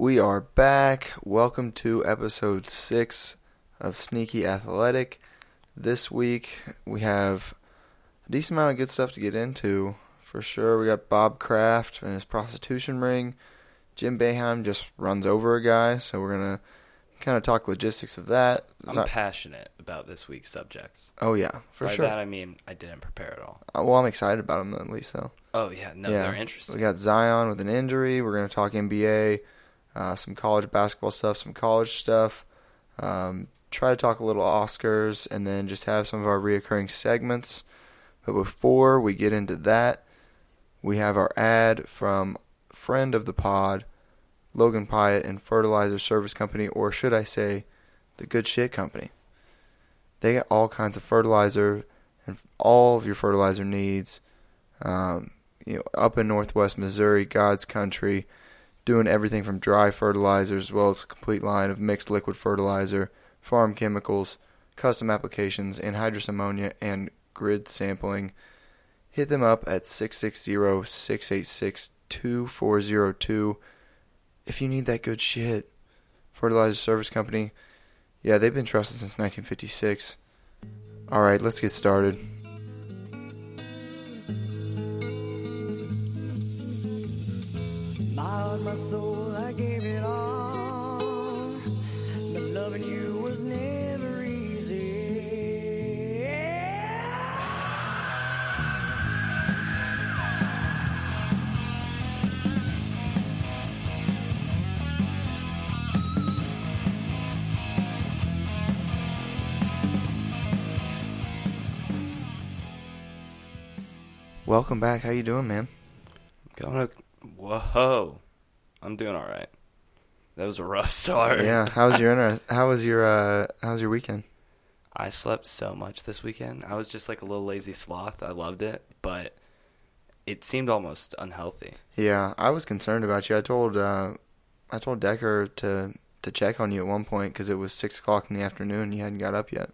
We are back. Welcome to episode six of Sneaky Athletic. This week we have a decent amount of good stuff to get into for sure. We got Bob Kraft and his prostitution ring. Jim Boeheim just runs over a guy, so we're gonna kind of talk logistics of that. I'm passionate about this week's subjects. oh yeah, for By sure. that I mean I didn't prepare at all. Uh, well, I'm excited about them at least though. Oh yeah, no, they're interesting. We got Zion with an injury. We're going to talk NBA, uh, some college basketball stuff, some college stuff. Um, try to talk a little Oscars, and then just have some of our reoccurring segments. But before we get into that, we have our ad from friend of the pod, Logan Pyatt and Fertilizer Service Company, or should I say, the Good Shit Company. They got all kinds of fertilizer and all of your fertilizer needs. Um, you know, up in northwest Missouri, God's country, doing everything from dry fertilizers as well as a complete line of mixed liquid fertilizer, farm chemicals, custom applications, anhydrous ammonia, and grid sampling. Hit them up at 660-686-2402 if you need that good shit. Fertilizer Service Company. Yeah, they've been trusted since 1956. All right, let's get started. Gave it all. But loving you was never easy. Welcome back. How you doing, man? Going to whoa, I'm doing all right. That was a rough start. Yeah. How was your inter- How was your uh How was your weekend? I slept so much this weekend. I was just like a little lazy sloth. I loved it, but it seemed almost unhealthy. Yeah, I was concerned about you. I told uh I told Decker to to check on you at one point because it was six o'clock in the afternoon. and You hadn't got up yet.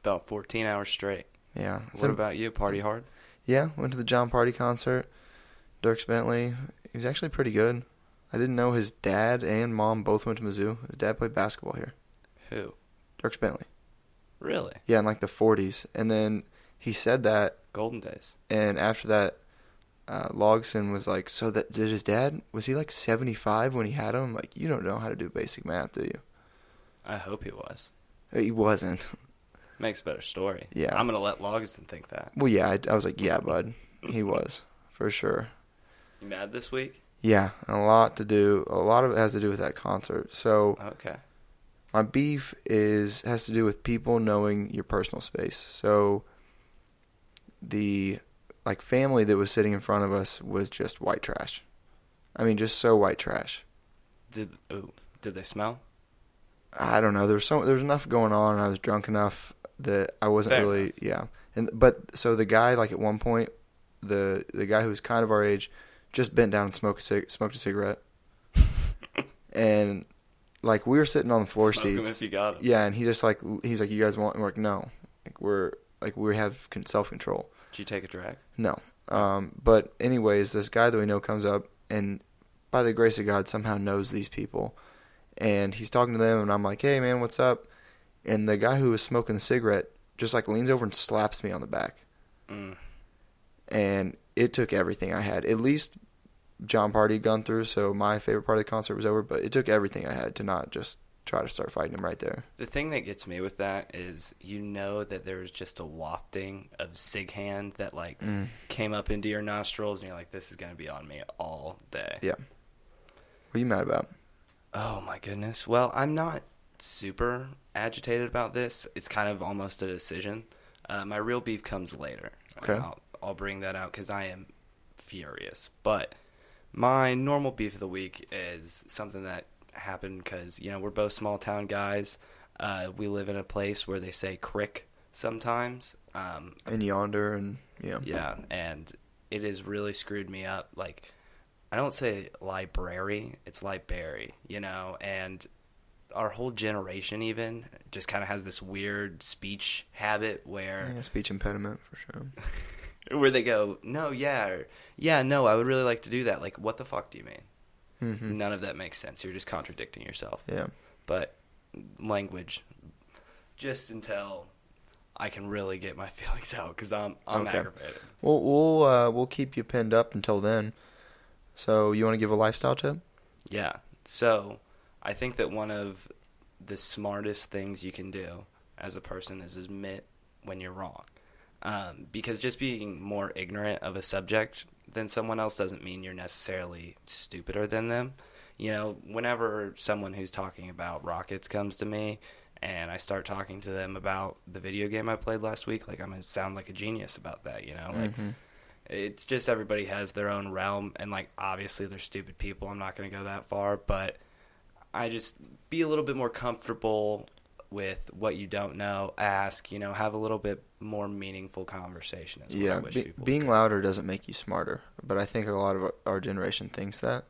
About 14 hours straight. Yeah. What about you? Party hard? Yeah, went to the Jon Pardi concert. Dierks Bentley. He was actually pretty good. I didn't know his dad and mom both went to Mizzou. His dad played basketball here. Who? Dierks Bentley. Really? Yeah, in like the 40s. And then he said that Golden days. And after that, uh, Logson was like, "So that did his dad? Was he like 75 when he had him? Like, you don't know how to do basic math, do you?" I hope he was. He wasn't. Makes a better story. Yeah. I'm gonna let Logston think that. Well, yeah, I, I was like, "Yeah, bud, he was for sure." You mad this week? Yeah, a lot to do. A lot of it has to do with that concert. So Okay. my beef is has to do with people knowing your personal space. So the like family that was sitting in front of us was just white trash. I mean, just so white trash. Did ooh, did they smell? I don't know. There was so there was enough going on. and I was drunk enough that I wasn't Fair really yeah. And but so the guy like at one point, the the guy who was kind of our age, just bent down and smoked a cig- smoked a cigarette, and like we were sitting on the floor Smoke seats. if you got. Yeah, and he just like he's like, "You guys want?" And we're like, "No." Like we're like we have self control. Did you take a drag? No. Um, but anyways, this guy that we know comes up and by the grace of God somehow knows these people. And he's talking to them and I'm like, Hey man, what's up? And the guy who was smoking the cigarette just like leans over and slaps me on the back. Mm. And it took everything I had. At least Jon Pardi had gone through, so my favorite part of the concert was over, but it took everything I had to not just try to start fighting him right there. The thing that gets me with that is you know that there was just a wafting of sig hand that like Mm. came up into your nostrils and you're like, this is gonna be on me all day. Yeah. What are you mad about? Oh my goodness. Well, I'm not super agitated about this. It's kind of almost a decision. Uh, my real beef comes later. Okay. I'll, I'll bring that out because I am furious. But my normal beef of the week is something that happened because you know we're both small town guys. Uh, we live in a place where they say crick sometimes. Um, In yonder and yeah. yeah, and it has really screwed me up. Like, I don't say library, it's library, you know, and our whole generation even just kind of has this weird speech habit where Yeah, speech impediment for sure. where they go, "No, yeah, or, yeah, no, I would really like to do that." Like, what the fuck do you mean? Mhm. None of that makes sense. You're just contradicting yourself. Yeah. But language, just until I can really get my feelings out because I'm I'm Okay. aggravated. We'll we'll uh, we'll keep you pinned up until then. So you want to give a lifestyle tip? Yeah. So I think that one of the smartest things you can do as a person is admit when you're wrong. Um, because just being more ignorant of a subject than someone else doesn't mean you're necessarily stupider than them. You know, whenever someone who's talking about rockets comes to me and I start talking to them about the video game I played last week, like I'm going to sound like a genius about that, you know? Like, Mhm. it's just everybody has their own realm and like obviously they're stupid people i'm not going to go that far but i just be a little bit more comfortable with what you don't know ask you know have a little bit more meaningful conversation Yeah. I wish Be, people being do. louder doesn't make you smarter, but I think a lot of our- our generation thinks that.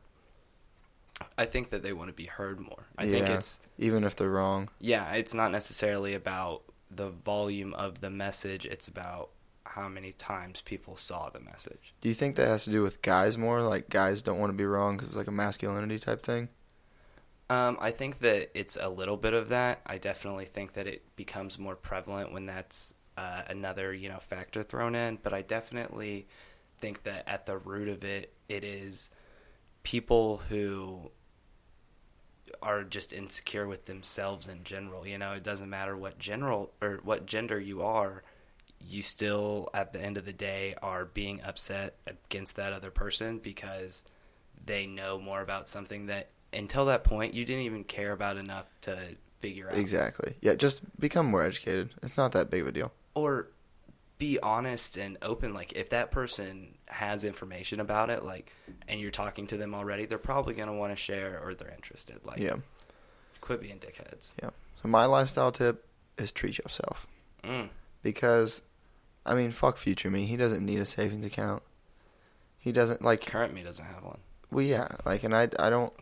i think that they want to be heard more i think it's Even if they're wrong. yeah it's not necessarily about the volume of the message it's about how many times people saw the message Do you think that has to do with guys more? Like guys don't want to be wrong because it's like a masculinity type thing. Um, I think that it's a little bit of that. I definitely think that it becomes more prevalent when that's uh, another you know factor thrown in. But I definitely think that at the root of it, it is people who are just insecure with themselves in general. You know, it doesn't matter what general or what gender you are. You still, at the end of the day, are being upset against that other person because they know more about something that until that point you didn't even care about enough to figure out Exactly. Yeah. Just become more educated. It's not that big of a deal. or be honest and open like if that person has information about it like and you're talking to them already they're probably going to want to share or they're interested like Yeah. quit being dickheads Yeah. So my lifestyle tip is treat yourself mm. because, I mean, fuck future me. He doesn't need a savings account. He doesn't like. current me doesn't have one Well, yeah. Like, and I, I don't.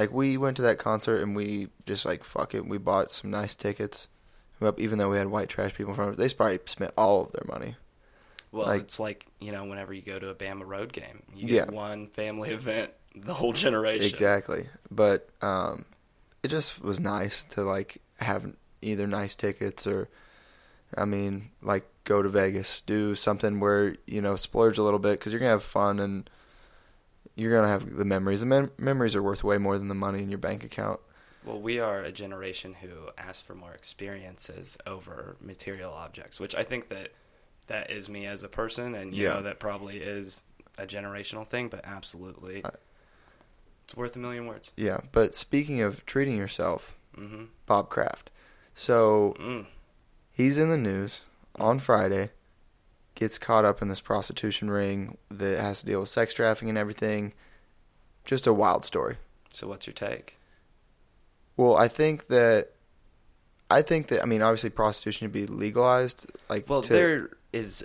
Like, we went to that concert and we just like fuck it. We bought some nice tickets. Even though we had white trash people in front of us, they probably spent all of their money. well Like- it's like you know whenever you go to a bama road game you Yeah. get one family event the whole generation Exactly. But um, it just was nice to like have either nice tickets or, I mean, like go to Vegas, do something where you know splurge a little bit because you're gonna have fun and you're gonna have the memories. The mem- memories are worth way more than the money in your bank account. Well, we are a generation who asks for more experiences over material objects, which I think that that is me as a person, and you Yeah. know that probably is a generational thing, but absolutely, I- it's worth a million words. Yeah. But speaking of treating yourself, hmm Bob Kraft. So Mm. he's in the news on Friday, gets caught up in this prostitution ring that has to deal with sex trafficking and everything. Just a wild story. So, what's your take? Well, I think that I think that I mean obviously prostitution should be legalized. Like Well, to- there is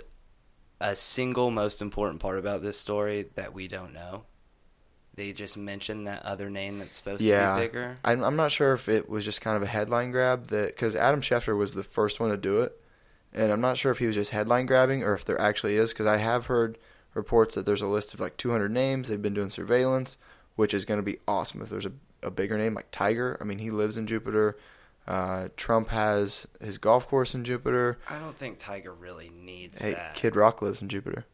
a single most important part about this story that we don't know. They just mentioned that other name that's supposed yeah, to be bigger. I'm I'm not sure if it was just kind of a headline grab that because Adam Schefter was the first one to do it, and I'm not sure if he was just headline grabbing or if there actually is because I have heard reports that there's a list of like 200 names. They've been doing surveillance, which is going to be awesome if there's a a bigger name like Tiger. I mean, he lives in Jupiter. Uh, Trump has his golf course in Jupiter. I don't think Tiger really needs Hey, that. Kid Rock lives in Jupiter.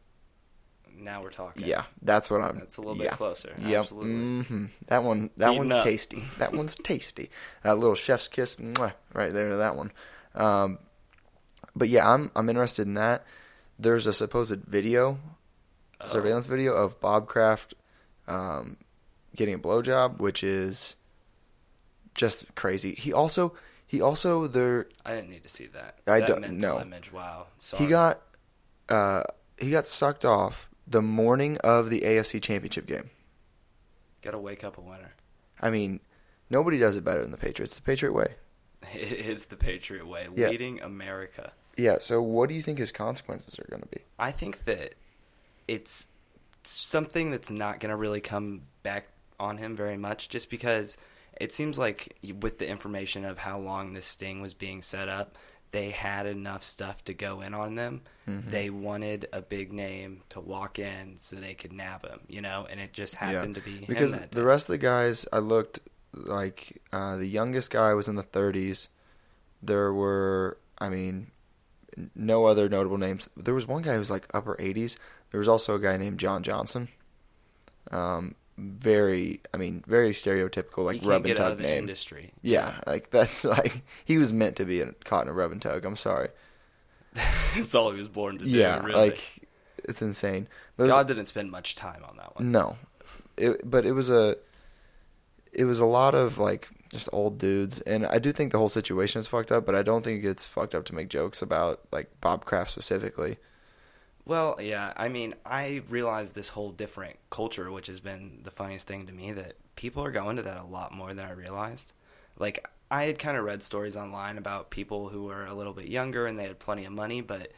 Now we're talking. Yeah, that's what I'm. That's a little bit closer. Yep. Absolutely. hmm That one. That Eating one's up. tasty. That one's tasty. That little chef's kiss, mwah, right there to that one. Um, but yeah, I'm I'm interested in that. There's a supposed video, Oh. surveillance video of Bob Kraft um, getting a blowjob, which is just crazy. He also he also there I didn't need to see that. I that don't- know. image. Wow. Sorry. he got uh, he got sucked off the morning of the AFC Championship game. Got to wake up a winner. I mean, nobody does it better than the Patriots. The Patriot way. It is the Patriot way, Yeah. leading America. Yeah. So, what do you think his consequences are going to be? I think that it's something that's not going to really come back on him very much, just because it seems like with the information of how long this sting was being set up, they had enough stuff to go in on them. Mhm. They wanted a big name to walk in so they could nab him, you know, and it just happened to be him because the rest of the guys I looked like uh, the youngest guy was in the 30s. There were, I mean, no other notable names. There was one guy who was like upper 80s. There was also a guy named John Johnson. Um, very, I mean, very stereotypical like rub and tug name. industry. Yeah, like that's like he was meant to be in, caught in a rub and tug. I'm sorry. that's all he was born to do. yeah, really. like it's insane. But it was- God didn't spend much time on that one. No, it, but it was a, it was a lot of like just old dudes, and I do think the whole situation is fucked up. But I don't think it's fucked up to make jokes about like Bob Kraft specifically. Well, yeah. I mean, I realized this whole different culture, which has been the funniest thing to me, that people are going to that a lot more than I realized. Like, I had kind of read stories online about people who were a little bit younger and they had plenty of money, but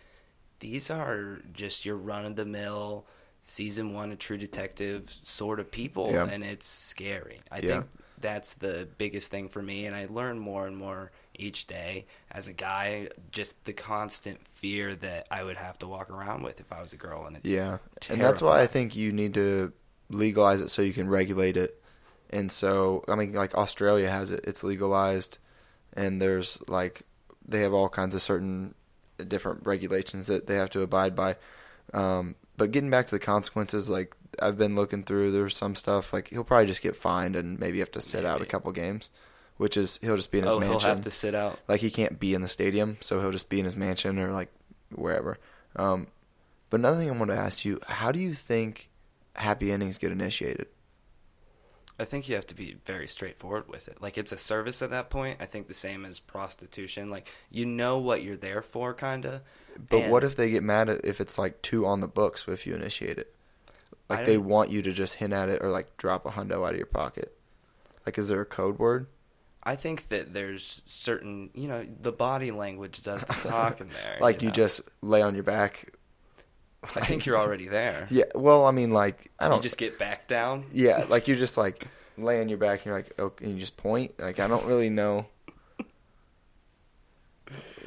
these are just your run of the mill season one of True Detective sort of people, Yeah. and it's scary. I Yeah. think that's the biggest thing for me, and I learn more and more each day as a guy. Just the constant fear that I would have to walk around with if I was a girl, and it's Yeah, and that's why I think you need to legalize it so you can regulate it. And so, I mean, like Australia has it; it's legalized, and there's like they have all kinds of certain different regulations that they have to abide by. Um, but getting back to the consequences, like I've been looking through, there's some stuff like he'll probably just get fined and maybe have to sit out a couple games, which is he'll just be in his oh, mansion he'll have to sit out. like he can't be in the stadium, so he'll just be in his mansion or like wherever. Um, but another thing I want to ask you: How do you think happy endings get initiated? I think you have to be very straightforward with it. Like it's a service at that point. I think the same as prostitution. Like you know what you're there for, kinda. But And- what if they get mad at if it's like two on the books if you initiate it? Like they want you to just hint at it or like drop a hundo out of your pocket. Like, is there a code word? I think that there's certain, you know, the body language does the talking there. like you know? just lay on your back. I think you're already there. Yeah. Well, I mean, like I don't. You just get back down. Yeah, like you're just like lay on your back and you're like, okay, and you just point. Like I don't really know.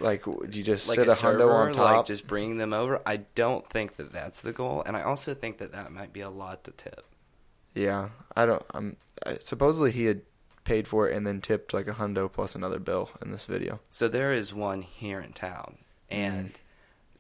Like, do you just like sit a a, server, on top? like just bringing them over. I don't think that that's the goal, and I also think that that might be a lot to tip. Yeah, I don't. I'm I, supposedly he had paid for it and then tipped like a hundo plus another bill in this video. So there is one here in town, and Mm.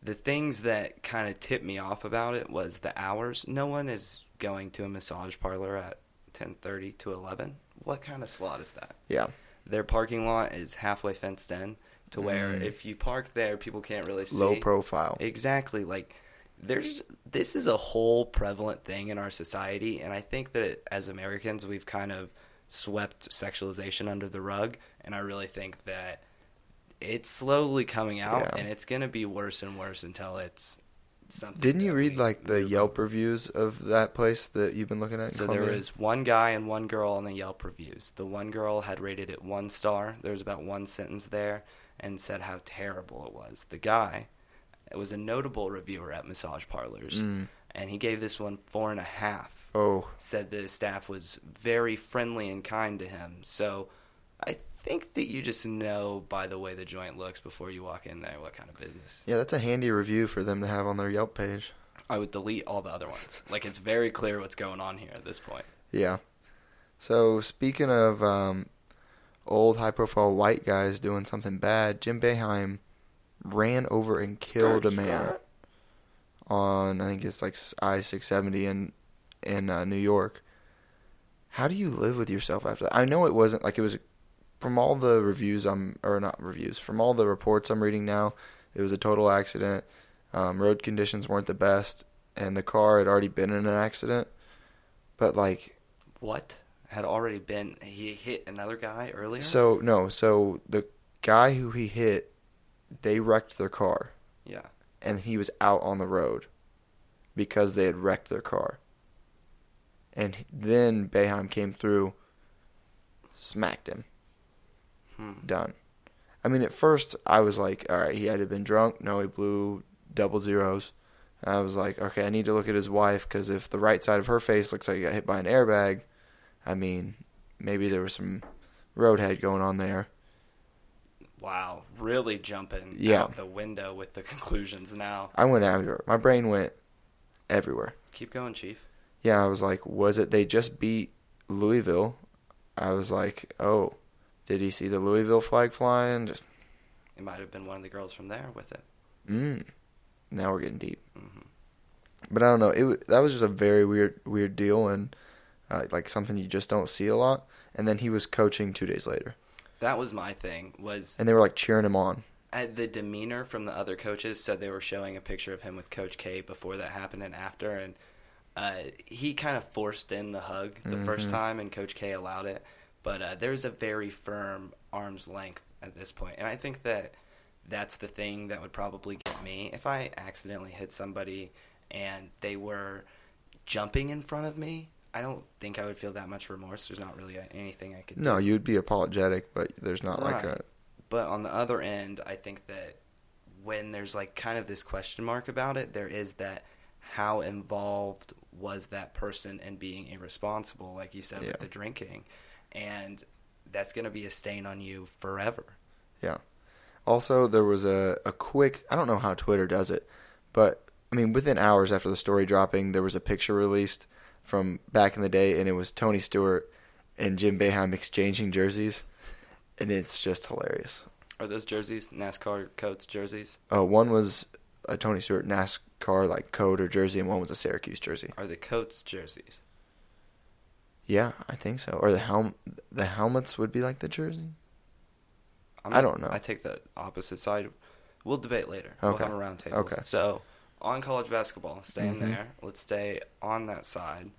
the things that kind of tipped me off about it was the hours. No one is going to a massage parlor at ten thirty to eleven. What kind of slot is that? Yeah, Their parking lot is halfway fenced in to where Mm. if you park there, people can't really see. low profile. Exactly. Like there's this is a whole prevalent thing in our society and I think that as Americans we've kind of swept sexualization under the rug and I really think that it's slowly coming out Yeah. and it's going to be worse and worse until it's something Didn't you read like the Yelp reviews of that place that you've been looking at? So there was one guy and one girl on the Yelp reviews. The one girl had rated it one star. There was about one sentence there and said how terrible it was. The guy was a notable reviewer at massage parlors, Mm. and he gave this one four and a half. Oh, Said the staff was very friendly and kind to him. So I think that you just know by the way the joint looks before you walk in there what kind of business. yeah, that's a handy review for them to have on their Yelp page. I would delete all the other ones. Like it's very clear what's going on here at this point. Yeah. So speaking of um, old high-profile white guys doing something bad, Jim Boeheim ran over and killed a man on I think it's like I six seventy in in uh, New York. How do you live with yourself after that? I know it wasn't like it was from all the reviews I'm or not reviews from all the reports I'm reading now. It was a total accident. Um, road conditions weren't the best, and the car had already been in an accident. But like What had already been? He hit another guy earlier. So no, so the guy who he hit, they wrecked their car, yeah, and he was out on the road because they had wrecked their car. And then Boeheim came through, smacked him, hmm. done. I mean, at first I was like, all right, he had to have been drunk. No, he blew double zeros. I was like, okay, I need to look at his wife because if the right side of her face looks like he got hit by an airbag, I mean, maybe there was some roadhead going on there. Wow, really jumping Yeah. out the window with the conclusions now. I went everywhere. My brain went everywhere. Keep going, Chief. Yeah, I was like, was it they just beat Louisville? I was like, oh, did he see the Louisville flag flying? Just, It might have been one of the girls from there with it. mm. Now we're getting deep. hmm But I don't know. It that was just a very weird, weird deal, and uh, like something you just don't see a lot. And then he was coaching two days later, That was my thing. Was and they were like cheering him on. at the demeanor from the other coaches. So they were showing a picture of him with Coach K before that happened and after, and uh, he kind of forced in the hug the first Mhm. time, and Coach K allowed it. But uh, there's a very firm arm's length at this point, and I think that that's the thing that would probably get me if I accidentally hit somebody and they were jumping in front of me. I don't think I would feel that much remorse. There's not really anything I could do. No, you'd be apologetic, but there's not like a But on the other end, I think that when there's like kind of this question mark about it, there is that how involved was that person in being irresponsible, like you said Yeah. with the drinking, and that's going to be a stain on you forever. Yeah. Also, there was a, a quick, I don't know how Twitter does it, but I mean, within hours after the story dropping, there was a picture released from back in the day, and it was Tony Stewart and Jim Boeheim exchanging jerseys, and it's just hilarious. Are those jerseys NASCAR coats jerseys? Uh, one was a Tony Stewart NASCAR like coat or jersey, and one was a Syracuse jersey. Are the coats jerseys? Yeah, I think so. Or the helm, the helmets would be like the jersey. I'm I don't know. I take the opposite side. We'll debate later. Okay. We'll have a round table. Okay. So, on college basketball, staying Mhm. there. Let's stay on that side.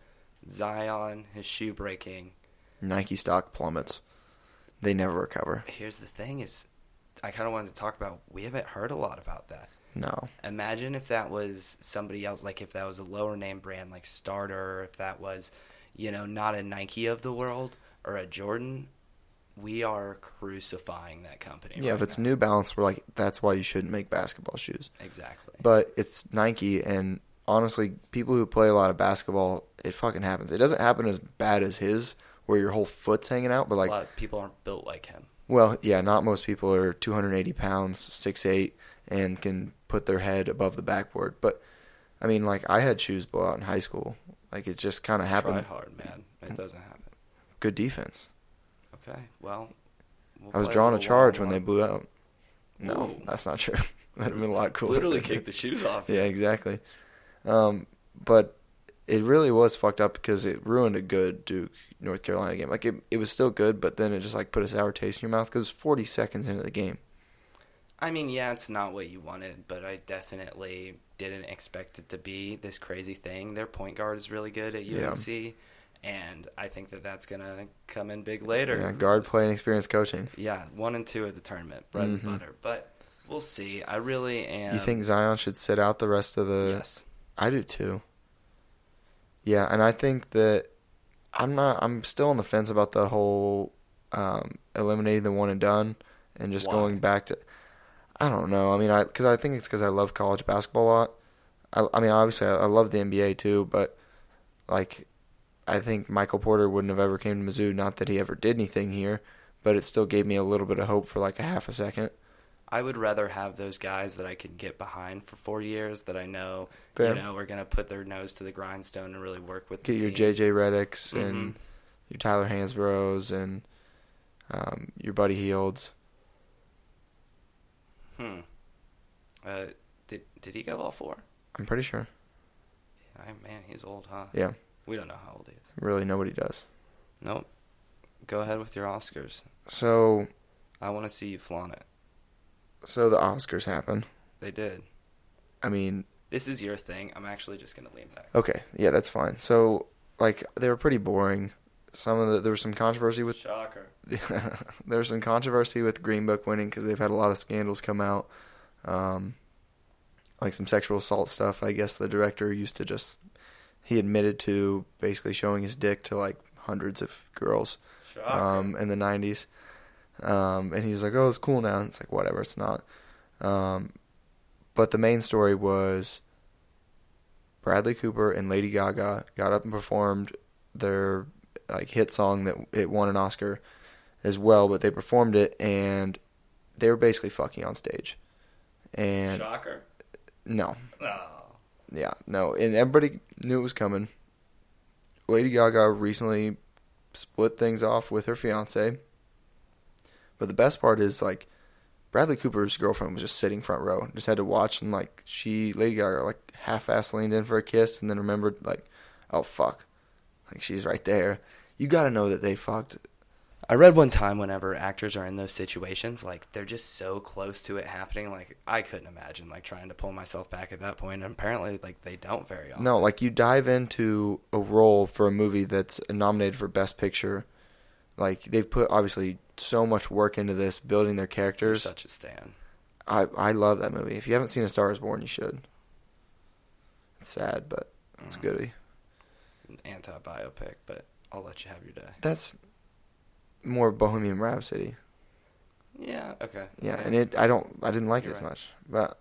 Zion, his shoe breaking. Nike stock plummets. They never recover. Here's the thing: is I kind of wanted to talk about. We haven't heard a lot about that. No. Imagine if that was somebody else, like if that was a lower name brand like Starter, if that was, you know, not a Nike of the world or a Jordan. We are crucifying that company. Yeah, right if it's now. New Balance, we're like, that's why you shouldn't make basketball shoes. exactly. But it's Nike, and honestly, people who play a lot of basketball, it fucking happens. It doesn't happen as bad as his, where your whole foot's hanging out, but a like, lot of people aren't built like him. well, yeah, not most people are 280 pounds, 6'8", and can put their head above the backboard. But, I mean, like, I had shoes blow out in high school. Like, it just kind of happened. Try hard, man. It doesn't happen. Good defense. Okay, well. we'll I was drawing a charge when they blew out. No, that's not true. That'd have been a lot cooler. Literally kicked the shoes off. Yeah, exactly. Um, but it really was fucked up because it ruined a good Duke North Carolina game. Like it, it was still good, but then it just like put a sour taste in your mouth because 40 seconds into the game. I mean, yeah, it's not what you wanted, but I definitely didn't expect it to be this crazy thing. Their point guard is really good at Yeah. And I think that that's gonna come in big later. Yeah, guard play and experience coaching. Yeah, one and two at the tournament, bread Mhm. and butter. But we'll see. I really am. you think Zion should sit out the rest of the? Yes. I do too. Yeah, and I think that I'm not. I'm still on the fence about the whole um, eliminating the one and done and just Why? going back to. I don't know. I mean, I because I think it's because I love college basketball a lot. I, I mean, obviously, I, I love the NBA too, but like, I think Michael Porter wouldn't have ever came to Mizzou. Not that he ever did anything here, but it still gave me a little bit of hope for like a half a second. I would rather have those guys that I can get behind for four years that I know, Fair. you know, are going to put their nose to the grindstone and really work with Get the your team. JJ Redicks and Mhm. your Tyler Hansbroughs and um, your Buddy Hields. Hmm. Uh, did did he go all four? I'm pretty sure. I, man, he's old, huh? Yeah, We don't know how old he is. really nobody does. Nope. Go ahead with your Oscars. So, I want to see you flaunt it. so the Oscars happen. They did. I mean, This is your thing. I'm actually just gonna lean back. okay, yeah, that's fine. So, like, they were pretty boring. Some of the there was some controversy with Shocker. there was some controversy with Green Book winning because they've had a lot of scandals come out, um, like some sexual assault stuff. I guess the director used to just he admitted to basically showing his dick to like hundreds of girls um, in the '90s, um, and he's like, "Oh, it's cool now." And it's like, whatever, it's not. Um, but the main story was Bradley Cooper and Lady Gaga got up and performed their like hit song that it won an Oscar as well, but they performed it and they were basically fucking on stage, and Shocker. no, Oh. Yeah, no, and everybody knew it was coming. Lady Gaga recently split things off with her fiance, but the best part is like Bradley Cooper's girlfriend was just sitting front row, just had to watch, and like she Lady Gaga like half-ass leaned in for a kiss, and then remembered like, oh fuck, like she's right there. You got to know that they fucked. I read one time whenever actors are in those situations, like they're just so close to it happening. Like I couldn't imagine like trying to pull myself back at that point. And apparently, like they don't very often. No, like you dive into a role for a movie that's nominated for Best Picture. Like they've put obviously so much work into this, building their You're characters. such a stan. I I love that movie. If you haven't seen A Star Is Born, you should. It's sad, but it's Mhm. goody. Anti biopic, but I'll let you have your day. That's more Bohemian Rhapsody. Yeah. Okay. Yeah, and it I don't I didn't like it You're as right. much, but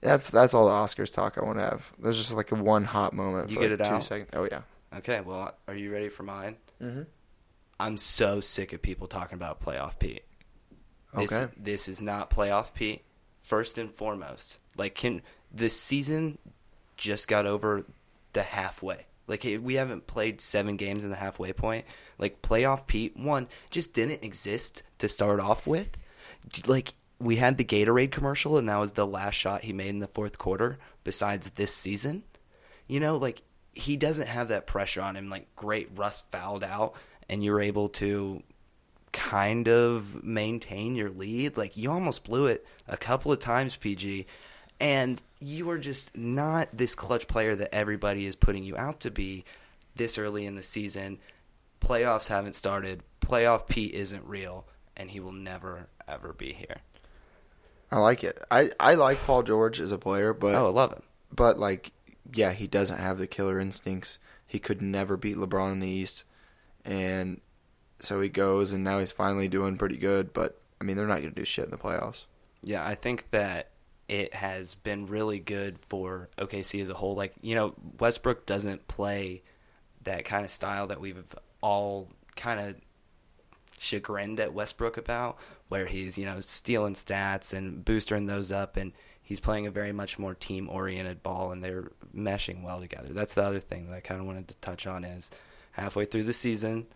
that's that's all the Oscars talk I want to have. There's just like a one hot moment. You for get like it two out? seconds. Oh yeah. Okay. Well, are you ready for mine? Mm-hmm. I'm so sick of people talking about playoff Pete. This, Okay. This is not playoff Pete. First and foremost, like can this season just got over the halfway. Like we haven't played seven games in the halfway point. Like playoff Pete one just didn't exist to start off with. Like we had the Gatorade commercial, and that was the last shot he made in the fourth quarter. Besides this season, you know, like he doesn't have that pressure on him. Like great, Russ fouled out, and you're able to kind of maintain your lead. Like you almost blew it a couple of times, PG, and you are just not this clutch player that everybody is putting you out to be this early in the season. Playoffs haven't started. Playoff Pete isn't real, and he will never ever be here. I like it. I I like Paul George as a player, but oh, I love him. but like yeah, he doesn't have the killer instincts. He could never beat LeBron in the East, and so he goes, and now he's finally doing pretty good. But I mean, they're not going to do shit in the playoffs. Yeah, I think that it has been really good for OKC as a whole. Like, you know, Westbrook doesn't play that kind of style that we've all kind of chagrined at Westbrook about, where he's, you know, stealing stats and boosting those up, and he's playing a very much more team oriented ball, and they're meshing well together. That's the other thing that I kind of wanted to touch on is halfway through the season,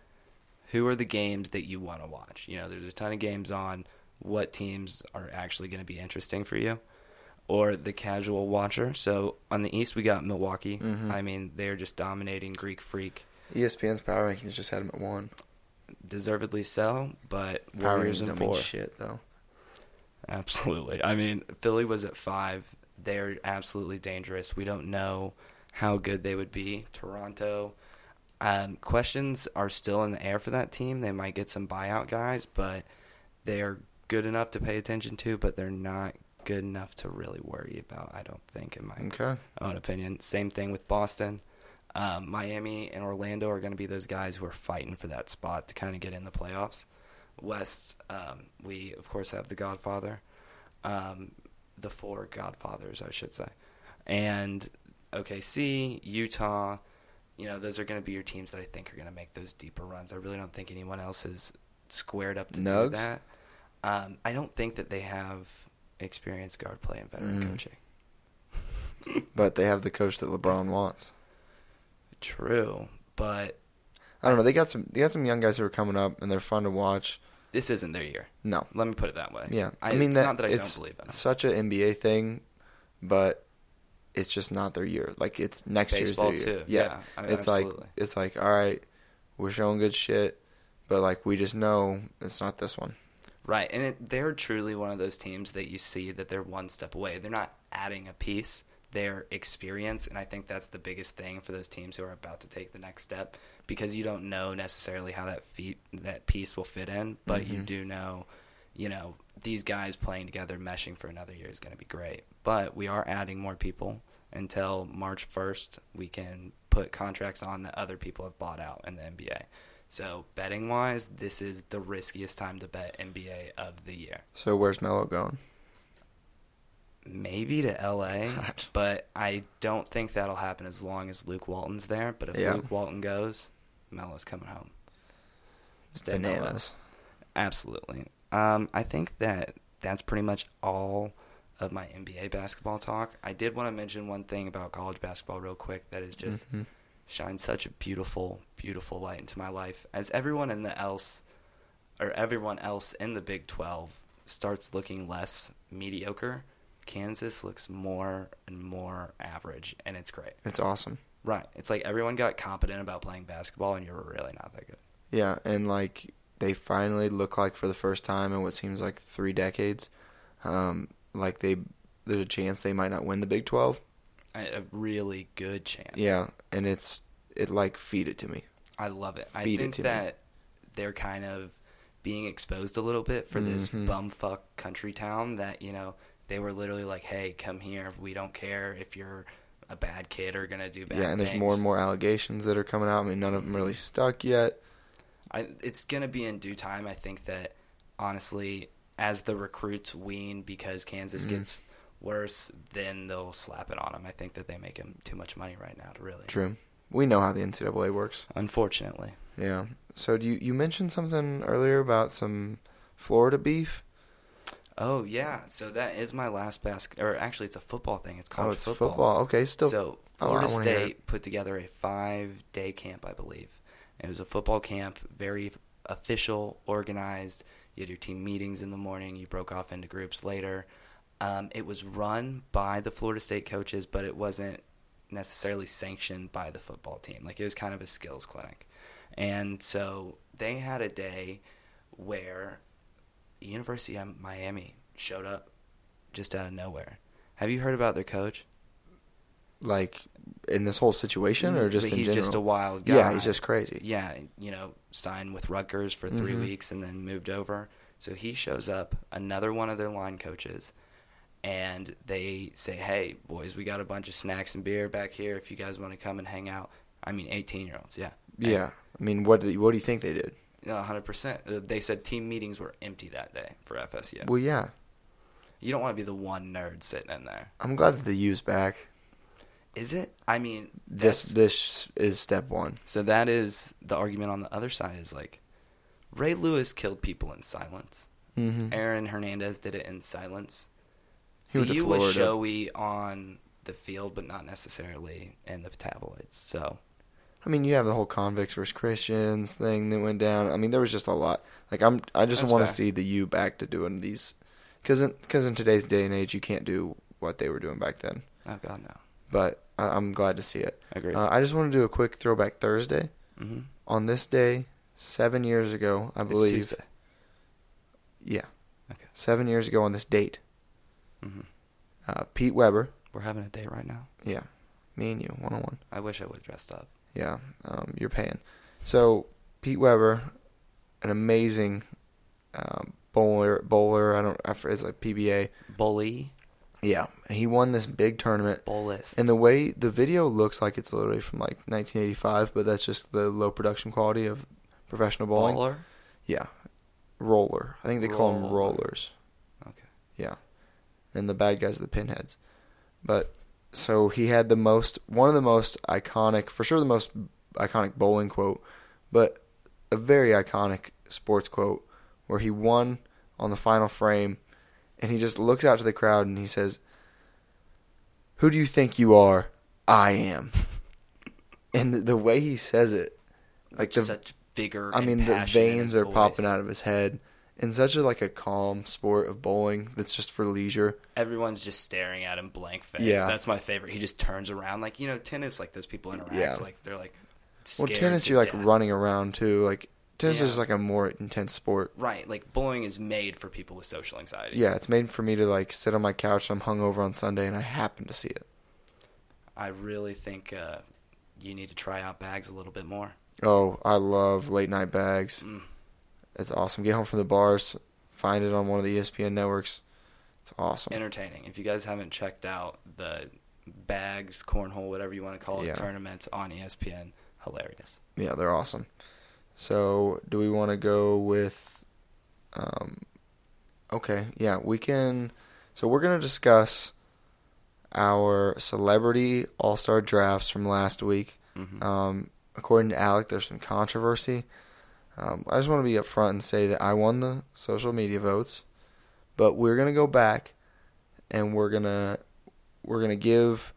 who are the games that you want to watch? You know, there's a ton of games on. What teams are actually going to be interesting for you? Or the casual watcher. So on the East, we got Milwaukee. Mhm. I mean, they're just dominating Greek Freak. ESPN's power rankings just had them at one. Deservedly so, but Power Warriors don't four. mean shit though. Absolutely. I mean, Philly was at five. They're absolutely dangerous. We don't know how good they would be. Toronto. Um, questions are still in the air for that team. They might get some buyout guys, but they are good enough to pay attention to, but they're not good enough to really worry about, I don't think, in my Okay. own opinion. Same thing with Boston. Um, Miami and Orlando are going to be those guys who are fighting for that spot to kind of get in the playoffs. West, um, we of course have the Godfather, um, the four Godfathers, I should say, and OKC, Utah. You know, those are going to be your teams that I think are going to make those deeper runs. I really don't think anyone else is squared up to do that. Um, I don't think that they have experienced guard play and veteran Mm. coaching. But they have the coach that LeBron wants. True, but I don't know. They got some. They got some young guys who are coming up, and they're fun to watch. this isn't their year. No. Let me put it that way. Yeah. I, I, mean, it's that, not that I it's don't believe in them. such an NBA thing, but it's just not their year. Like it's next Baseball year's their year. too. Yeah. Yeah, I mean, it's absolutely. like it's like all right, we're showing good shit, but like we just know it's not this one. Right, and it, they're truly one of those teams that you see that they're one step away. They're not adding a piece; they're experience, and I think that's the biggest thing for those teams who are about to take the next step because you don't know necessarily how that feet that piece will fit in, but you Mhm. do know, you know, these guys playing together, meshing for another year is going to be great. But we are adding more people until March first. We can put contracts on that other people have bought out in the NBA. So betting wise, this is the riskiest time to bet NBA of the year. So where's Melo going? Maybe to LA, God. but I don't think that'll happen as long as Luke Walton's there. But if Yeah. Luke Walton goes, Melo's coming home. Stay. Bananas. Absolutely. Um, I think that that's pretty much all of my NBA basketball talk. I did want to mention one thing about college basketball real quick that is just Mhm. Shines such a beautiful, beautiful light into my life. As everyone in the else or everyone else in the Big 12 starts looking less mediocre, Kansas looks more and more average and it's great. It's awesome. Right. It's like everyone got competent about playing basketball and you're really not that good. Yeah, and like they finally look like for the first time in what seems like three decades, um, like they there's a chance they might not win the Big Twelve. A, a really good chance. Yeah, and it's it like feed it to me. I love it. I Feed it think to me. that they're kind of being exposed a little bit for this Mhm. bumfuck country town that, you know, they were literally like, hey, come here. We don't care if you're a bad kid or going to do bad yeah, and there's things." more and more allegations that are coming out. I mean, none of them really stuck yet. I, it's going to be in due time. I think that, honestly, as the recruits wean because Kansas Mhm. gets worse, then they'll slap it on them. I think that they make him too much money right now to really. True. We know how the NCAA works. Unfortunately. Yeah. So do you you mentioned something earlier about some Florida beef? Oh yeah, so that is my last basket, or actually, it's a football thing. It's college oh, it's football. Okay, still. so Oh, Florida wanna State put together a five-day camp, I believe. It was a football camp, very official, organized. You had your team meetings in the morning. You broke off into groups later. Um, it was run by the Florida State coaches, but it wasn't necessarily sanctioned by the football team. Like it was kind of a skills clinic, and so they had a day where University of Miami showed up just out of nowhere. Have you heard about their coach? like in this whole situation, or just he's just a wild guy. Yeah, he's just crazy. Yeah, you know, signed with Rutgers for 3 Mhm. weeks and then moved over. So he shows up, another one of their line coaches, and they say, "Hey, boys, we got a bunch of snacks and beer back here. If you guys want to come and hang out." I mean, eighteen-year-olds, yeah, Yeah. I mean, what do you, what do you think they did? hundred percent. Uh, They said team meetings were empty that day for FSU. Well, yeah. you don't want to be the one nerd sitting in there, I'm glad that the U's back. is it? I mean, This this is step one. So that is the argument on the other side is like Ray Lewis killed people in silence. Mm-hmm. Aaron Hernandez did it in silence. He the U was showy on the field, but not necessarily in the tabloids. So I mean, you have the whole convicts versus Christians thing that went down. I mean, there was just a lot. Like, I'm I just want to see the U back to doing these, because in, cause in today's day and age, you can't do what they were doing back then. oh god no, But I, I'm glad to see it. agreed. Uh, I just want to do a quick throwback Thursday. hmm On this day, seven years ago, I believe. Yeah. Okay. Seven years ago on this date, hmm uh, Pete Weber. We're having a date right now. Yeah. Me and you, one on one. I wish I would have dressed up. Yeah, um, you're paying. So Pete Weber, an amazing um, bowler. Bowler. I don't. I it's like PBA. Bully, Yeah, he won this big tournament. bullist. And the way the video looks like it's literally from like 1985, but that's just the low production quality of professional bowling. baller. Yeah, roller. I think they call them rollers. And the bad guys are the pinheads. But so he had the most, one of the most iconic, for sure the most iconic bowling quote, but a very iconic sports quote where he won on the final frame, and he just looks out to the crowd and he says, "Who do you think you are? I am." and the, the way he says it, like the such vigor. I mean, the veins are popping out of his head. In such a like a calm sport of bowling that's just for leisure. Everyone's just staring at him blank face. Yeah. That's my favorite. He just turns around like you know tennis. Like those people interact. Yeah. Like they're like. Well, tennis you're like running around too. Like tennis Yeah. is like a more intense sport. Right, like bowling is made for people with social anxiety. Yeah, it's made for me to like sit on my couch. I'm hungover on Sunday, and I happen to see it. I really think uh, you need to try out bags a little bit more. Oh, I love late night bags. Mm. It's awesome. Get home from the bars, find it on one of the ESPN networks. It's awesome. Entertaining. If you guys haven't checked out the bags, cornhole, whatever you want to call it, Yeah. tournaments on ESPN, hilarious. Yeah, they're awesome. So, do we want to go with? Um, okay, yeah, we can. So we're gonna discuss our celebrity all star drafts from last week. hmm Um, according to Alec, there's some controversy. Um, I just want to be upfront and say that I won the social media votes, but we're gonna go back and we're gonna we're gonna give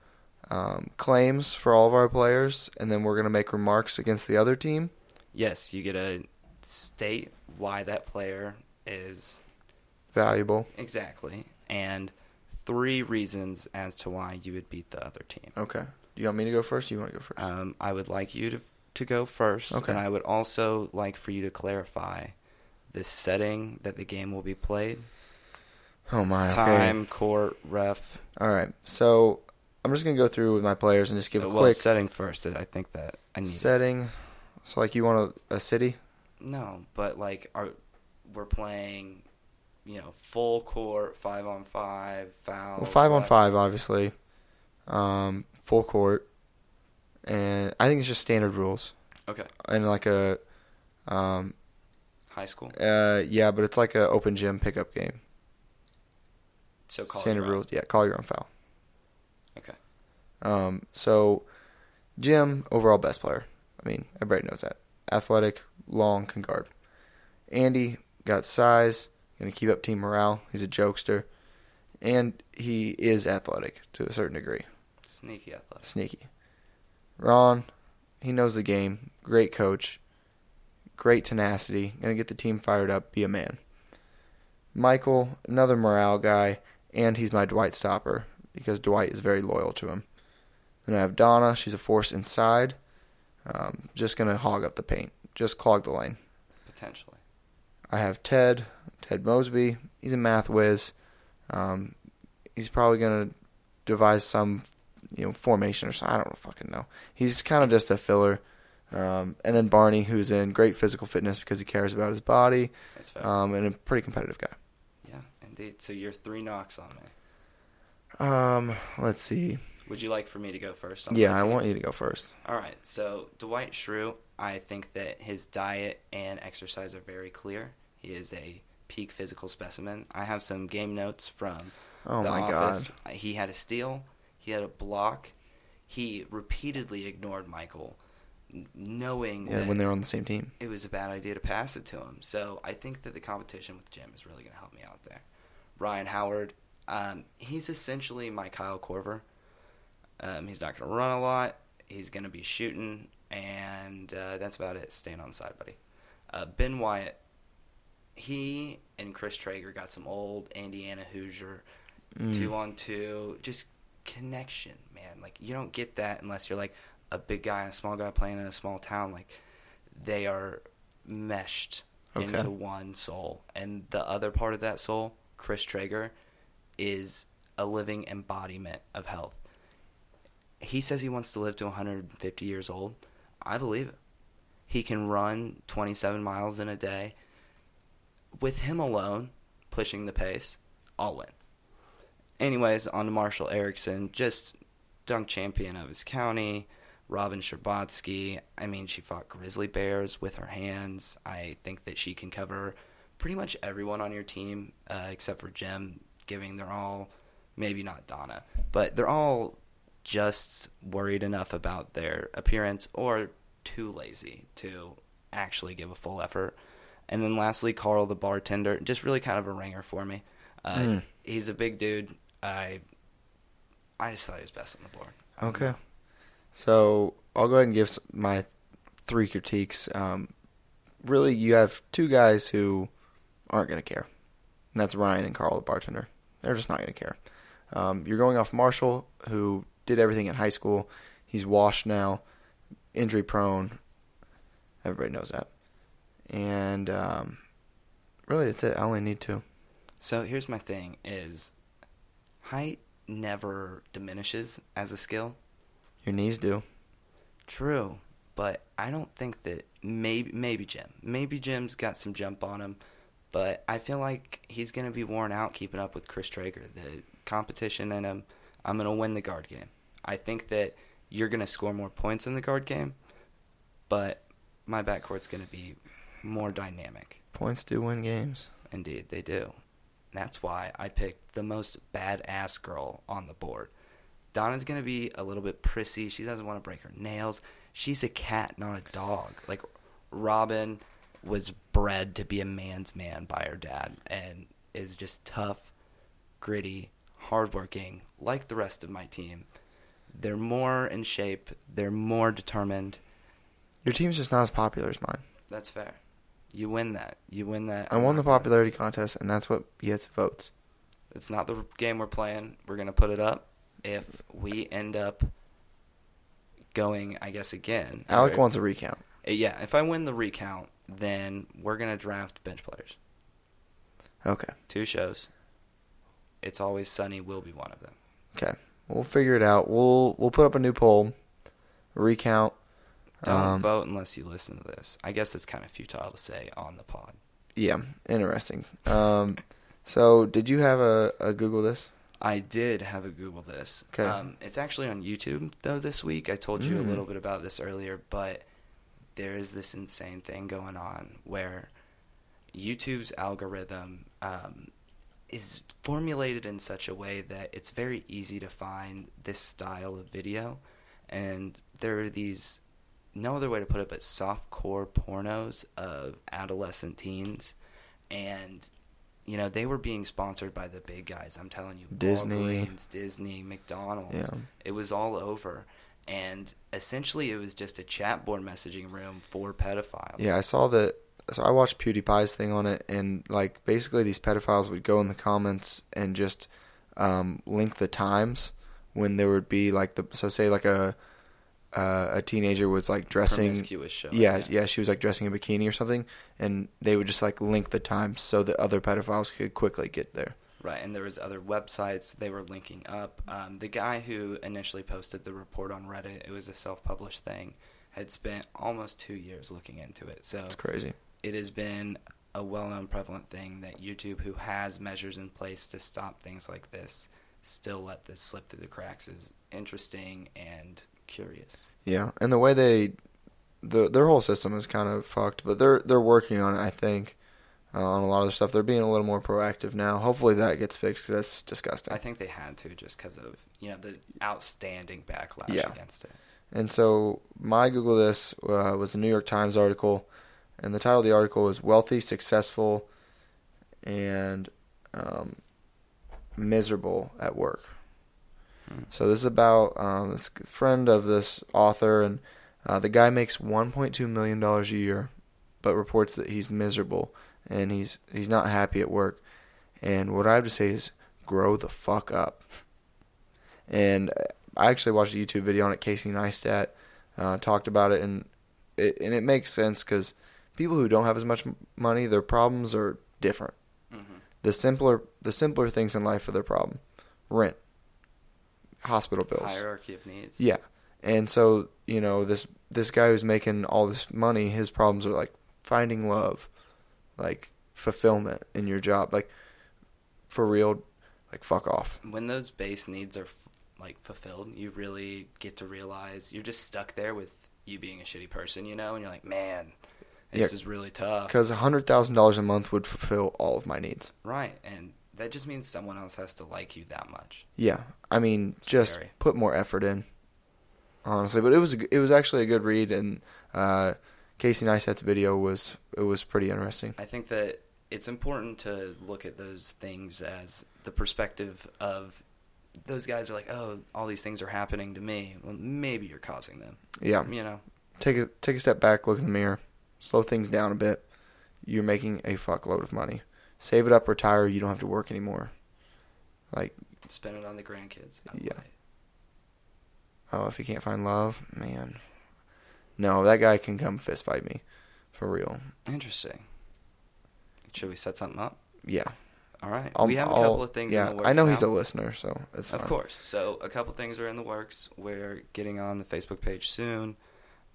um, claims for all of our players, and then we're gonna make remarks against the other team. Yes, you get to state why that player is Valuable. exactly, and three reasons as to why you would beat the other team. Okay. Do you want me to go first? Or you want to go first? Um, I would like you to to go first, Okay. and I would also like for you to clarify the setting that the game will be played, oh my. Okay. time, court, ref. All right. So I'm just gonna go through with my players and just give a well, quick setting first. I think that I need. it. setting. So like you want a, a city? No, but like, are we're playing, you know, full court, five on five, foul. Well, five on five, obviously. Um, full court, and I think it's just standard rules Okay, and like a, um, high school. uh, yeah, but it's like a open gym pickup game. So call standard your own. rules. Yeah, call your own foul. Okay. Um, so Jim, overall best player. I mean, everybody knows that. Athletic, long, can guard. Andy got size, gonna keep up team morale. He's a jokester, and he is athletic to a certain degree. Sneaky athletic. Sneaky. Ron, he knows the game. Great coach. Great tenacity. Gonna get the team fired up. Be a man. Michael, another morale guy, and he's my Dwight stopper because Dwight is very loyal to him. Then I have Donna. She's a force inside. Um, just gonna hog up the paint. Just clog the lane. Potentially. I have Ted, Ted Mosby. He's a math whiz. Um, he's probably gonna devise some, you know, formation or something. I don't fucking know. He's kind of just a filler. Um, and then Barney, who's in great physical fitness because he cares about his body, That's fair. um, and a pretty competitive guy. yeah, indeed. So you're three knocks on me. Um, let's see. Would you like for me to go first? on Yeah, I want you to go first. All right. So Dwight Schrute, I think that his diet and exercise are very clear. He is a peak physical specimen. I have some game notes from Oh the my office. He had a steal. He had a block. He repeatedly ignored Michael, knowing. Yeah, that when they're on the same team. it was a bad idea to pass it to him. So I think that the competition with Jim is really going to help me out there. Ryan Howard, um, he's essentially my Kyle Korver. Um, he's not going to run a lot. He's going to be shooting, and uh, that's about it. Staying on the side, buddy. Uh, ben Wyatt, he and Chris Traeger got some old Indiana Hoosier Mm. two on two, just connection, man. Like you don't get that unless you're like a big guy and a small guy playing in a small town. Like they are meshed Okay. into one soul, and the other part of that soul, Chris Traeger, is a living embodiment of health. He says he wants to live to 150 years old. I believe it. He can run 27 miles in a day. With him alone, pushing the pace, I'll win. Anyways, on to Marshall Eriksen, just dunk champion of his county. Robin Scherbatsky, I mean, she fought grizzly bears with her hands. I think that she can cover pretty much everyone on your team uh, except for Jim, giving they're all, maybe not Donna, but they're all just worried enough about their appearance or too lazy to actually give a full effort. And then lastly, Carl the bartender, just really kind of a ringer for me. Uh, Mm. He's a big dude. I I just thought he was best on the board. Okay. know. So I'll go ahead and give my three critiques. Um, really, you have two guys who aren't going to care, and that's Ryan and Carl, the bartender. They're just not going to care. Um, you're going off Marshall, who did everything in high school. He's washed now, injury prone. Everybody knows that. And um, really, that's it. I only need two. So here's my thing: is height never diminishes as a skill. Your knees do. True, but I don't think that maybe maybe Jim, maybe Jim's got some jump on him, but I feel like he's gonna be worn out keeping up with Chris Traeger. The competition in him, I'm gonna win the guard game. I think that you're gonna score more points in the guard game, but my backcourt's gonna be more dynamic. Points do win games. Indeed, they do. That's why I picked the most badass girl on the board. Donna's gonna be a little bit prissy. She doesn't want to break her nails. She's a cat, not a dog. Like Robin was bred to be a man's man by her dad, and is just tough, gritty, hardworking, like the rest of my team. They're more in shape. They're more determined. Your team's just not as popular as mine. That's fair. You win that. You win that. I won the popularity contest, and that's what gets votes. It's not the game we're playing. We're gonna put it up. If we end up going, I guess again. Alec or- wants a recount. Uh, Yeah, if I win the recount, then we're gonna draft bench players. Okay. Two shows. It's always sunny. Will be one of them. Okay. We'll figure it out. We'll we'll put up a new poll. Recount. Don't Um, vote unless you listen to this. I guess it's kind of futile to say on the pod. Yeah. Interesting. Um. So, did you have a, a Google this? I did have a Google this. 'Kay. Um, it's actually on YouTube though this week. I told you a Mm. little bit about this earlier, but there is this insane thing going on where YouTube's algorithm um, is formulated in such a way that it's very easy to find this style of video, and there are these no other way to put it but softcore pornos of adolescent teens, and you know they were being sponsored by the big guys. I'm telling you, Disney. Walgreens, Disney, McDonald's. Yeah. It was all over, and essentially it was just a chat board messaging room for pedophiles. Yeah, I saw that. So I watched PewDiePie's thing on it, and like basically these pedophiles would go in the comments and just um, link the times when there would be like the so say like a uh, a teenager was like dressing. Show. Yeah, yeah, she was like dressing in a bikini or something, and they would just like link the times so that other pedophiles could quickly get there. Right, and there was other websites they were linking up. Um, the guy who initially posted the report on Reddit, it was a self-published thing, had spent almost two years looking into it. So It's crazy. it has been a well-known prevalent thing that YouTube, who has measures in place to stop things like this, still let this slip through the cracks is interesting and curious. Yeah, and the way they, the their whole system is kind of fucked, but they're they're working on it. I think uh, on a lot of the stuff. They're being a little more proactive now. Hopefully that gets fixed because that's disgusting. I think they had to just because of you know the outstanding backlash Yeah. against it. And so my Google this uh, was a New York Times article, and the title of the article is "Wealthy, Successful, and um, Miserable at Work." So this is about um, this friend of this author, and uh, the guy makes 1.2 million dollars a year, but reports that he's miserable and he's he's not happy at work. And what I have to say is, grow the fuck up. And I actually watched a YouTube video on it. Casey Neistat uh, talked about it, and it and it makes sense because people who don't have as much money, their problems are different. Mm-hmm. The simpler the simpler things in life are their problem. Rent, hospital bills, Hierarchy of needs. yeah. And so, you know, this this guy who's making all this money, his problems are like finding love, like fulfillment in your job. Like for real, like fuck off. when those base needs are f- like fulfilled, you really get to realize you're just stuck there with you being a shitty person, you know, and you're like, man, this Yeah. is really tough. Cuz a $100,000 a month would fulfill all of my needs. Right, and that just means someone else has to like you that much. Yeah. I mean, just Scary. put more effort in. Honestly, but it was it was actually a good read and uh Casey Neistat's video was it was pretty interesting. I think that it's important to look at those things as the perspective of those guys are like, oh, all these things are happening to me. Well, maybe you're causing them. Yeah. You know, take a take a step back, look in the mirror, slow things down a bit. You're making a fuckload of money. Save it up, retire. You don't have to work anymore. Like, spend it on the grandkids. Yeah. oh, if you can't find love, man, no, that guy can come fist fight me, for real. Interesting. Should we set something up? Yeah, All right. I'll- we have a I'll- couple of things. Yeah, in the works I know now. he's a listener, so it's Of fine. course. So a couple things are in the works. We're getting on the Facebook page soon.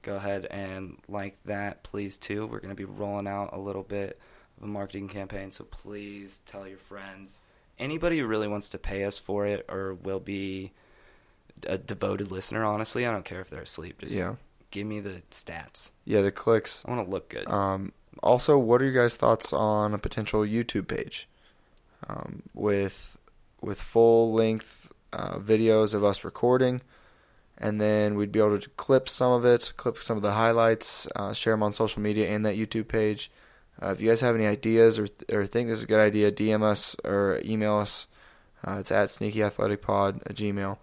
Go ahead and like that, please too. We're going to be rolling out a little bit of a marketing campaign, so please tell your friends. Anybody who really wants to pay us for it or will be a devoted listener, honestly, I don't care if they're asleep. Just Yeah, give me the stats. yeah, the clicks. I want to look good. Um, also, what are your guys' thoughts on a potential YouTube page um, with with full length uh, videos of us recording, and then we'd be able to clip some of it, clip some of the highlights, uh, share them on social media and that YouTube page. Uh, if you guys have any ideas or or think this is a good idea, DM us or email us. Uh, it's at sneakyathleticpod at gmail.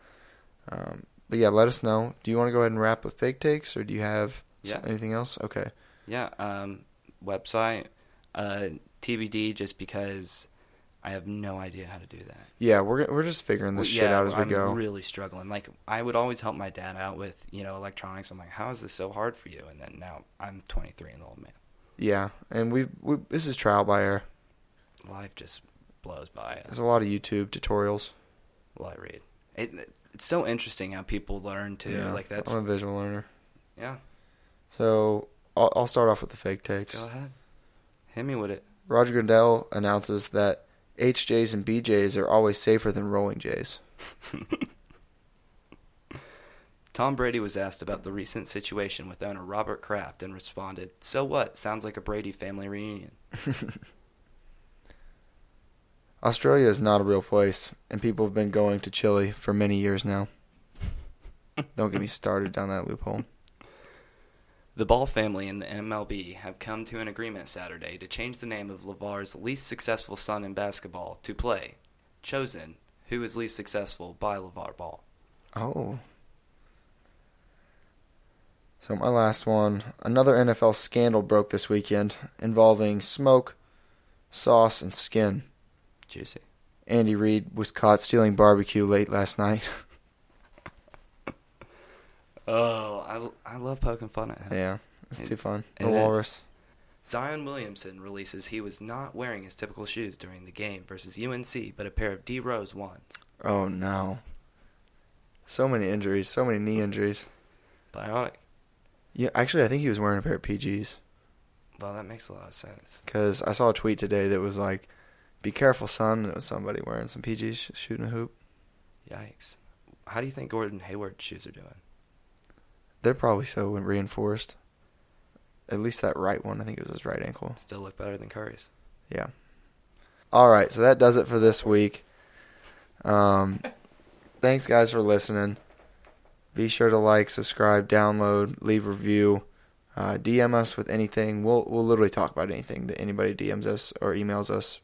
Um, but yeah, let us know. Do you want to go ahead and wrap with fake takes, or do you have Yeah. anything else? Okay. Yeah, um, website uh, TBD. Just because I have no idea how to do that. Yeah, we're we're just figuring this Well, shit yeah, out as we I'm go. really struggling. Like I would always help my dad out with you know electronics. I'm like, how is this so hard for you? And then now I'm 23 and the old man. Yeah, and we we this is trial by error. Life just blows by. There's a lot of YouTube tutorials. Well, I read. It, it's so interesting how people learn too. Yeah, Like that's I'm a visual learner. yeah. So I'll, I'll start off with the fake takes. Go ahead. Hit me with it. Roger Goodell announces that HJs and BJs are always safer than rolling J's. Tom Brady was asked about the recent situation with owner Robert Kraft and responded, "So what? Sounds like a Brady family reunion." Australia is not a real place, and people have been going to Chile for many years now. Don't get me started down that loophole. The Ball family and the MLB have come to an agreement Saturday to change the name of LaVar's least successful son in basketball to play, chosen, who is least successful by LaVar Ball. Oh. So my last one, another NFL scandal broke this weekend involving smoke, sauce, and skin. Juicy. Andy Reid was caught stealing barbecue late last night. Oh, I, I love poking fun at him. yeah, it's It- too fun. The walrus. Zion Williamson releases he was not wearing his typical shoes during the game versus UNC, but a pair of D Rose ones. Oh no. So many injuries, so many knee injuries. Bionic. Yeah, actually, I think he was wearing a pair of PGs Well, that makes a lot of sense. because I saw a tweet today that was like, "Be careful, son." And it was somebody wearing some PGs sh- shooting a hoop. Yikes. How do you think Gordon Hayward's shoes are doing? They're probably so reinforced. At least that right one, I think it was his right ankle. Still look better than Curry's. Yeah. All right, so that does it for this week. Um, thanks guys for listening. Be sure to like, subscribe, download, leave a review, uh, DM us with anything. We'll we'll literally talk about anything that anybody DMs us or emails us.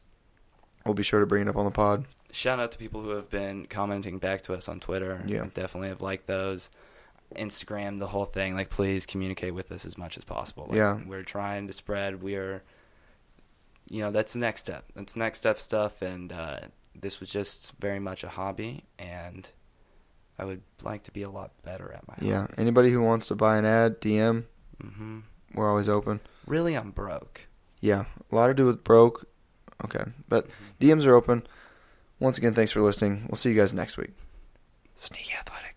We'll be sure to bring it up on the pod. Shout out to people who have been commenting back to us on Twitter. Yeah. Definitely have liked those. Instagram, the whole thing. Like, please communicate with us as much as possible. Like, Yeah. We're trying to spread. We are, you know, that's the next step. That's next step stuff. And uh, this was just very much a hobby. And I would like to be a lot better at my Yeah. Anybody who wants to buy an ad, DM. hmm We're always open. Really, I'm broke. Yeah, a lot to do with broke. Okay, but DMs are open. Once again, thanks for listening. We'll see you guys next week. Sneaky Athletic.